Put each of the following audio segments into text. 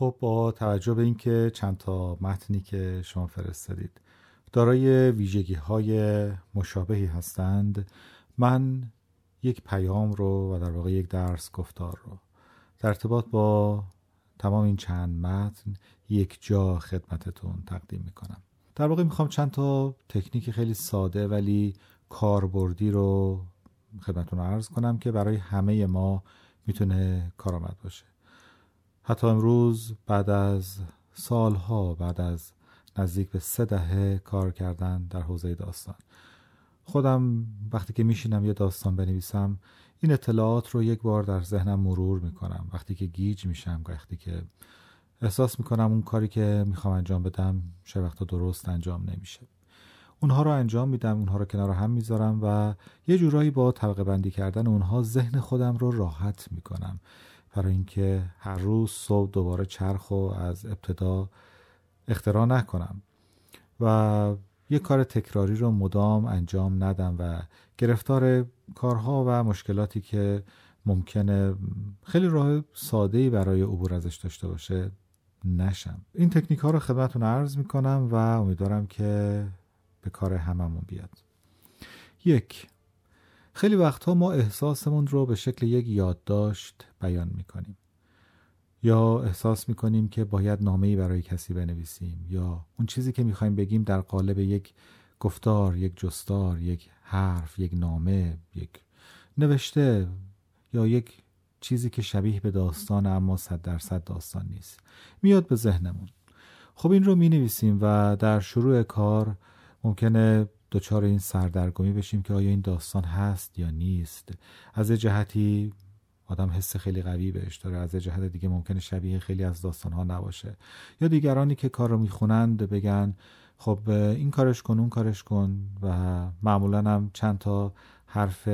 خب با توجه به اینکه چند تا متنی که شما فرستادید دارای ویژگی های مشابهی هستند من یک پیام رو و در واقع یک درس گفتار رو در ارتباط با تمام این چند متن یک جا خدمتتون تقدیم می‌کنم. در واقع می‌خوام چند تا تکنیک خیلی ساده ولی کاربردی رو خدمتتون عرض کنم که برای همه ما می‌تونه کارآمد باشه. حتی امروز بعد از سالها بعد از نزدیک به سه دهه کار کردن در حوزه داستان. خودم وقتی که میشینم یه داستان بنویسم این اطلاعات رو یک بار در ذهنم مرور می‌کنم. وقتی که گیج میشم وقتی که احساس می‌کنم اون کاری که می‌خوام انجام بدم چه وقتا درست انجام نمیشه. اونها رو انجام میدم اونها رو کنار هم می‌ذارم و یه جورایی با طبقه بندی کردن اونها ذهن خودم رو راحت می‌کنم. برای اینکه هر روز صبح دوباره چرخ و از ابتدا اختراع نکنم. و یه کار تکراری رو مدام انجام ندم و گرفتار کارها و مشکلاتی که ممکنه خیلی راه ساده برای عبور ازش داشته باشه نشم. این تکنیک ها رو خدمتون عرض می‌کنم و امیدوارم که به کار هممون بیاد. یک خیلی وقتها ما احساسمون رو به شکل یک یادداشت بیان می‌کنیم. یا احساس می‌کنیم که باید نامه برای کسی بنویسیم یا اون چیزی که می‌خوایم بگیم در قالب یک گفتار، یک جستار، یک حرف، یک نامه، یک نوشته یا یک چیزی که شبیه به داستان اما صد درصد داستان نیست. میاد به ذهنمون. خب این رو می نویسیم و در شروع کار ممکنه دچار این سردرگمی بشیم که آیا این داستان هست یا نیست. از جهتی آدم حس خیلی قوی بهش داره از جهت دیگه ممکنه شبیه خیلی از داستان ها نباشه. یا دیگرانی که کار رو می‌خونند بگن خب این کارش کن اون کارش کن و معمولا هم چند تا حرف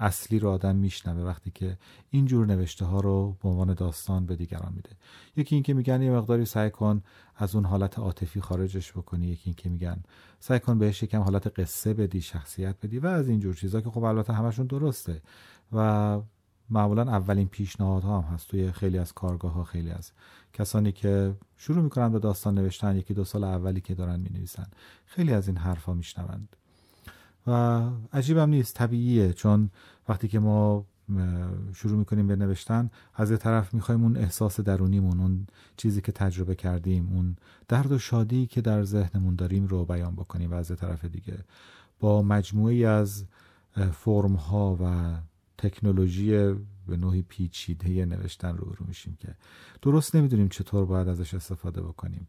اصلی رو آدم میشنوه وقتی که این جور نوشته ها رو به عنوان داستان به دیگران میده. یکی اینکه میگن یه مقداری سعی کن از اون حالت عاطفی خارجش بکنی یکی اینکه میگن سعی کن بهش یکم حالت قصه بدی شخصیت بدی و از این جور چیزا که خب البته همشون درسته و معمولا اولین پیشنهادها هم هست توی خیلی از کارگاه ها خیلی از کسانی که شروع می‌کنن به داستان نوشتن یکی دو سال اولی که دارن می‌نویسن. خیلی از این حرفها میشنوند. و عجیبم نیست. طبیعیه. چون وقتی که ما شروع می‌کنیم به نوشتن از یه طرف می‌خوایم اون احساس درونیمون اون چیزی که تجربه کردیم اون درد و شادی که در ذهنمون داریم رو بیان بکنیم و از یه طرف دیگه. با مجموعی از فرم ها و تکنولوژی به نوعی پیچیده نوشتن رو رو میشیم که درست نمی‌دونیم چطور باید ازش استفاده بکنیم.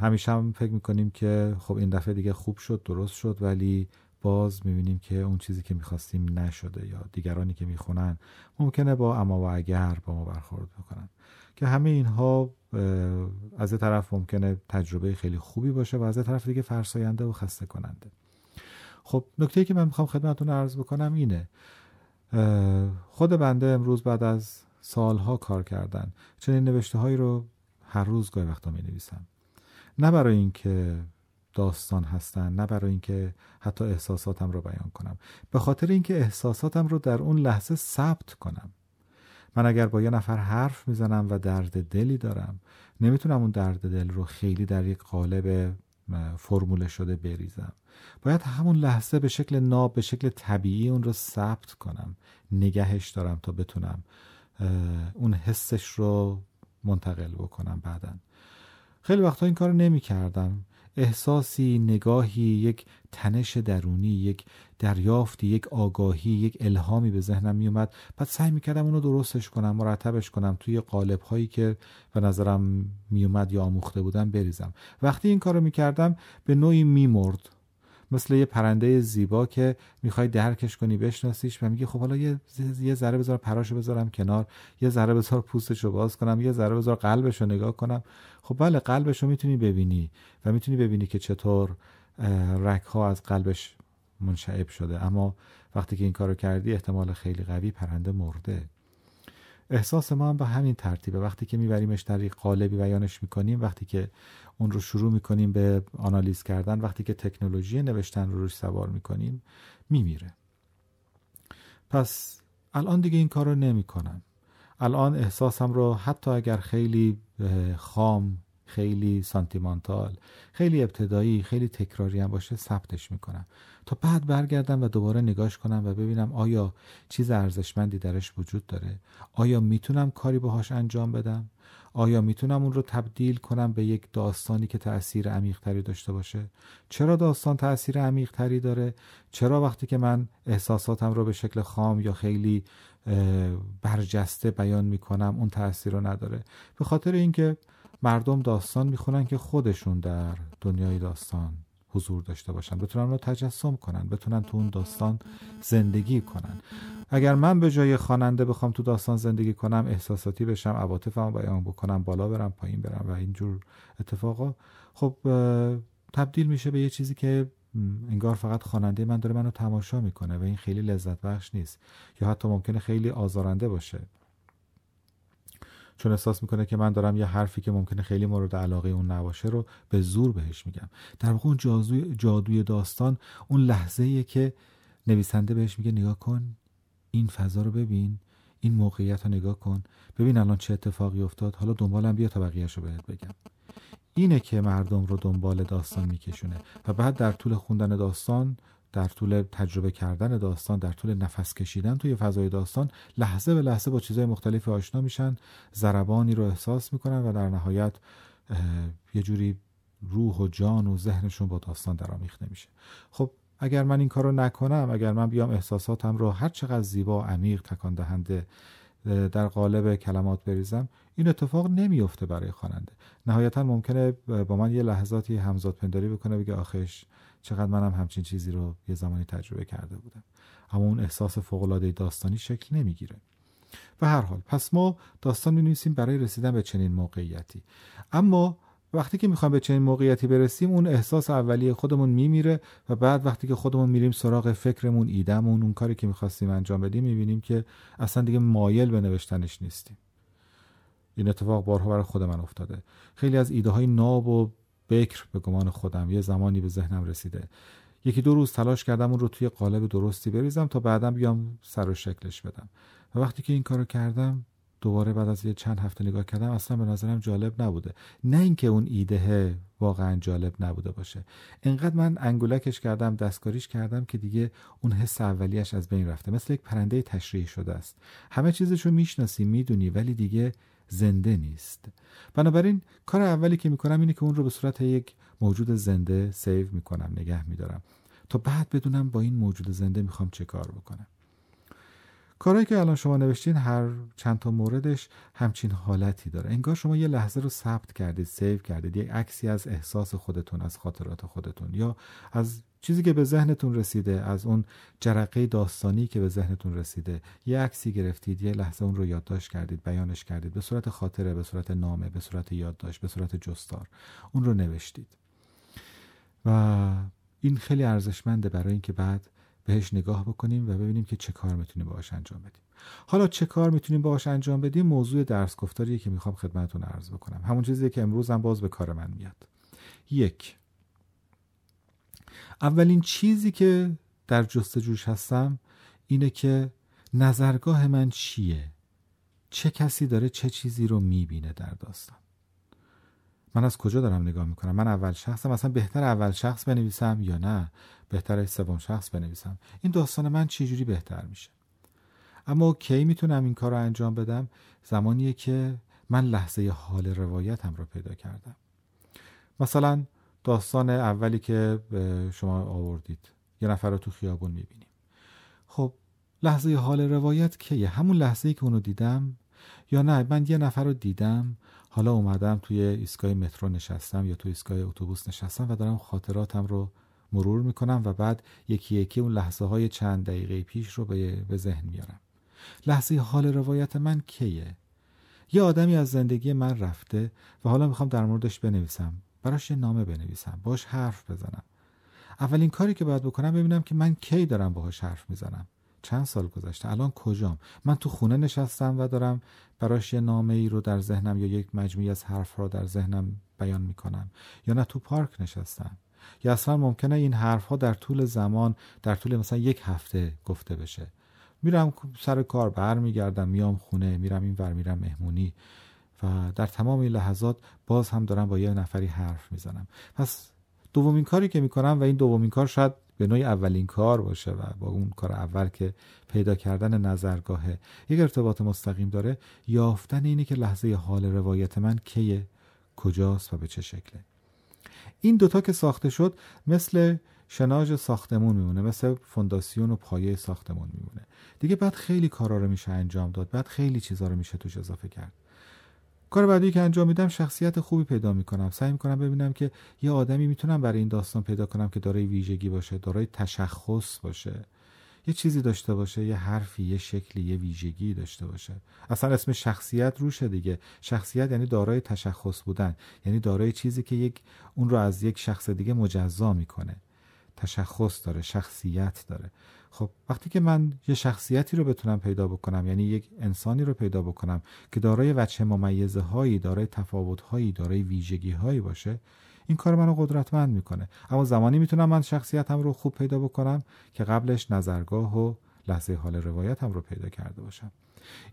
همیشه هم فکر می‌کنیم که خب این دفعه دیگه خوب شد درست شد ولی باز می‌بینیم که اون چیزی که می‌خواستیم نشده یا دیگرانی که می‌خونن ممکنه با اما و اگر با ما برخورد بکنن. که همه اینها از طرف ممکنه تجربه خیلی خوبی باشه و از طرف دیگه فرساینده و خسته کننده خب نکته که من می‌خوام خدمتتون عرض بکنم اینه خود بنده امروز بعد از سالها کار کردن چنین نوشته هایی رو هر روز گاهی وقتا می نویسم نه برای اینکه داستان هستن نه برای اینکه حتی احساساتم رو بیان کنم. به خاطر اینکه احساساتم رو در اون لحظه ثبت کنم. من اگر با یه نفر حرف می‌زنم و درد دلی دارم نمی‌تونم اون درد دل رو خیلی در یک قالب فرموله شده بریزم. باید همون لحظه به شکل ناب به شکل طبیعی اون رو ثبت کنم. نگهش دارم تا بتونم اون حسش رو منتقل بکنم بعدا. خیلی وقتا این کار نمی کردم احساسی نگاهی یک تنش درونی یک دریافتی یک آگاهی یک الهامی به ذهنم میومد بعد سعی می‌کردم اونو درستش کنم مرتبش کنم توی قالب هایی که به نظرم میومد یا آموخته بودم بریزم. وقتی این کارو می‌کردم به نوعی میمرد. مثل یه پرنده زیبا که می‌خوای درکش کنی بشناسیش و میگی خب حالا یه یه ذره بذار پراشو بذارم کنار یه ذره بذار پوستشو باز کنم یه ذره بذار قلبشو نگاه کنم. خب بله قلبشو می‌تونی ببینی و می‌تونی ببینی که چطور رک ها از قلبش منشعب شده. اما وقتی که این کارو کردی احتمال خیلی قوی پرنده مرده. احساس ما هم به همین ترتیبه. وقتی که میبریمش در قالبی بیانش می‌کنیم وقتی که اون رو شروع می‌کنیم به آنالیز کردن وقتی که تکنولوژی نوشتن رو روش سوار می‌کنیم میمیره. پس الان دیگه این کار رو نمی‌کنم. الان احساسم رو حتی اگر خیلی خام خیلی سانتیمانتال خیلی ابتدایی خیلی تکراری هم باشه ثبتش می‌کنم. تا بعد برگردم و دوباره نگاش کنم و ببینم آیا چیز ارزشمندی درش وجود داره. آیا می‌تونم کاری باهاش انجام بدم؟ آیا می‌تونم اون رو تبدیل کنم به یک داستانی که تأثیر عمیقتری داشته باشه؟ چرا داستان تأثیر عمیقتری داره؟ چرا وقتی که من احساساتم رو به شکل خام یا خیلی برجسته بیان می‌کنم اون تأثیر رو نداره؟ به خاطر اینکه مردم داستان می‌خونن که خودشون در دنیای داستان حضور داشته باشن بتونن رو تجسم کنن بتونن تو اون داستان زندگی کنن. اگر من به جای خواننده بخوام تو داستان زندگی کنم احساساتی بشم عواطفم بیان بکنم بالا برم پایین برم و اینجور اتفاقا خب تبدیل میشه به یه چیزی که انگار فقط خواننده من داره منو تماشا می‌کنه و این خیلی لذت بخش نیست. یا حتی ممکنه خیلی آزارنده باشه. چون احساس می‌کنه که من دارم یه حرفی که ممکنه خیلی مورد علاقه اون نباشه رو به زور بهش میگم. در واقع اون جادوی, جادوی داستان اون لحظه که نویسنده بهش میگه نگاه کن این فضا رو ببین این موقعیت رو نگاه کن ببین الان چه اتفاقی افتاد حالا دنبالم بیا تا بقیهش رو بهت بگم. اینه که مردم رو دنبال داستان میکشونه و بعد در طول خوندن داستان در طول تجربه کردن داستان در طول نفس کشیدن توی فضای داستان لحظه به لحظه با چیزهای مختلفی آشنا میشن ضربانی رو احساس می‌کنن و در نهایت یه جوری روح و جان و ذهنشون با داستان درآمیخته میشه. خب اگر من این کارو نکنم اگر من بیام احساساتم رو هر چقدر زیبا و عمیق تکان دهنده در قالب کلمات بریزم این اتفاق نمیفته برای خواننده. نهایتا ممکنه با من یه لحظاتی همزاد پنداری بکنه بگه آخش چقدر منم همچین چیزی رو یه زمانی تجربه کرده بودم. اما اون احساس فوق داستانی شکل نمی‌گیره. و هر حال پس ما داستان می برای رسیدن به چنین موقعیتی. اما وقتی که می‌خوایم به چنین موقعیتی برسیم اون احساس اولیه خودمون میمیره و بعد وقتی که خودمون میریم سراغ فکرمون ایدمون اون کاری که می‌خواستیم انجام بدیم می‌بینیم که اصلا دیگه مایل به نوشتنش نیستیم. این اتفاق بارها برای خود من افتاده. خیلی از ایده های ناب و بکر به گمان خودم یه زمانی به ذهنم رسیده. یکی دو روز تلاش کردم اون رو توی قالب درستی بریزم تا بعدم بیام سر و شکلش بدم. و وقتی که این کارو کردم دوباره بعد از یه چند هفته نگاه کردم اصلا به نظرم جالب نبوده. نه اینکه اون ایده واقعا جالب نبوده باشه. انقدر من انگولکش کردم دستکاریش کردم که دیگه اون حس اولیش از بین رفته. مثل یک پرنده تشریح شده است. همه چیزشو می‌شناسی می‌دونی ولی دیگه زنده نیست. بنابراین کار اولی که می‌کنم اینه که اون رو به صورت یک موجود زنده سیو می‌کنم نگه میدارم. تا بعد بدونم با این موجود زنده می‌خوام چه کار بکنم. کارهایی که الان شما نوشتین هر چند تا موردش همچین حالتی داره. انگار شما یه لحظه رو ثبت کردید سیو کردید یک عکسی از احساس خودتون از خاطرات خودتون یا از چیزی که به ذهنتون رسیده از اون جرقه داستانی که به ذهنتون رسیده. یه عکسی گرفتید یه لحظه اون رو یادداشت کردید بیانش کردید به صورت خاطره به صورت نامه به صورت یادداشت به صورت جستار اون رو نوشتید. و این خیلی ارزشمنده برای اینکه بعد بهش نگاه بکنیم و ببینیم که چه کار می‌تونیم باهاش انجام بدیم. حالا چه کار می‌تونیم باهاش انجام بدیم؟ موضوع درس گفتاریه که می‌خوام خدمتتون عرض بکنم. همون چیزی که امروز هم باز به کار من میاد. یک اولین چیزی که در جستجوش هستم اینه که نظرگاه من چیه؟ چه کسی داره چه چیزی رو می‌بینه در داستان؟ من از کجا دارم نگاه می‌کنم؟ من اول شخصم مثلا بهتر اول شخص بنویسم یا نه؟ بهتر سوم شخص بنویسم. این داستان من چجوری بهتر میشه؟ اما کی می‌تونم این کار رو انجام بدم؟ زمانیه که من لحظه حال روایتم رو پیدا کردم. مثلا داستان اولی که شما آوردید. یه نفر رو تو خیابون می‌بینیم. خب لحظه حال روایت کیه؟ همون لحظه ای که اونو دیدم؟ یا نه؟ من یه نفر رو دیدم حالا اومدم توی ایستگاه مترو نشستم یا توی ایستگاه اتوبوس نشستم و دارم خاطراتم رو مرور می‌کنم و بعد یکی یکی اون لحظه های چند دقیقه پیش رو به ذهن میارم. لحظه حال روایت من کیه؟ یه آدمی از زندگی من رفته و حالا می‌خوام در موردش بنویسم. براش یه نامه بنویسم. باش حرف بزنم. اولین کاری که باید بکنم ببینم که من کی دارم باهاش حرف می‌زنم. چند سال گذشته؟ الان کجام؟ من تو خونه نشستم و دارم براش یه نامه ای رو در ذهنم یا یک مجموعی از حرف رو در ذهنم بیان می‌کنم. یا نه تو پارک نشستم. یا اصلا ممکنه این حرف ها در طول زمان در طول مثلا یک هفته گفته بشه. میرم سر کار برمیگردم میام خونه میرم این ور میرم مهمونی. و در تمام این لحظات باز هم دارم با یه نفری حرف می‌زنم. پس دومین کاری که می‌کنم و این دومین کار شاید به نوعی اولین کار باشه و با اون کار اول که پیدا کردن نظرگاه یک ارتباط مستقیم داره یافتن اینه که لحظه حال روایت من کیه کجاست و به چه شکله. این دوتا که ساخته شد مثل شناج ساختمون میمونه مثل فونداسیون و پایه ساختمون میمونه. دیگه بعد خیلی کارا رو میشه انجام داد بعد خیلی چیزا رو میشه توش اضافه کرد. کار بعدی که انجام میدم شخصیت خوبی پیدا می‌کنم. سعی می‌کنم ببینم که یه آدمی می‌تونم برای این داستان پیدا کنم که دارای ویژگی باشه دارای تشخص باشه. یه چیزی داشته باشه یه حرفی یه شکلی یه ویژگی داشته باشه. اصلا اسم شخصیت روشه دیگه. شخصیت یعنی دارای تشخص بودن یعنی دارای چیزی که یک اون رو از یک شخص دیگه مجزا می‌کنه. تشخص داره شخصیت داره. خب وقتی که من یه شخصیتی رو بتونم پیدا بکنم یعنی یک انسانی رو پیدا بکنم که دارای وجه ممیزه هایی دارای تفاوت هایی دارای ویژگی هایی باشه این کار منو قدرتمند می‌کنه. اما زمانی می‌تونم من شخصیتم رو خوب پیدا بکنم که قبلش نظرگاه و لحظه حال روایتم رو پیدا کرده باشم.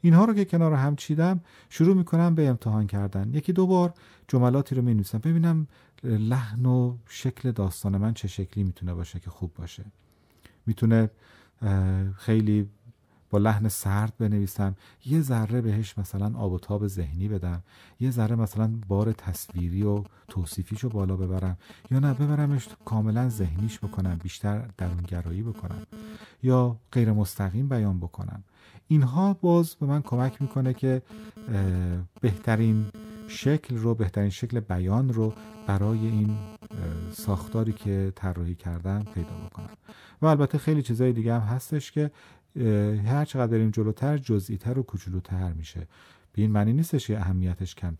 اینها رو که کنار هم چیدم شروع می‌کنم به امتحان کردن. یکی دو بار جملاتی رو می ببینم لحن و شکل داستان من چه شکلی می‌تونه باشه که خوب باشه. می‌تونه خیلی با لحن سرد بنویسم. یه ذره بهش مثلا آب و تاب ذهنی بدم. یه ذره مثلا بار تصویری و توصیفیشو بالا ببرم. یا نه ببرمش کاملا ذهنیش بکنم بیشتر درونگرایی بکنم. یا غیر مستقیم بیان بکنم. اینها باز به من کمک می‌کنه که بهترین شکل رو بهترین شکل بیان رو برای این ساختاری که طراحی کردم پیدا بکنم. و البته خیلی چیزای دیگه هم هستش که هر چقدر بریم جلوتر جزئیتر و کوچولوتر میشه. به این معنی نیستش که اهمیتش کمتر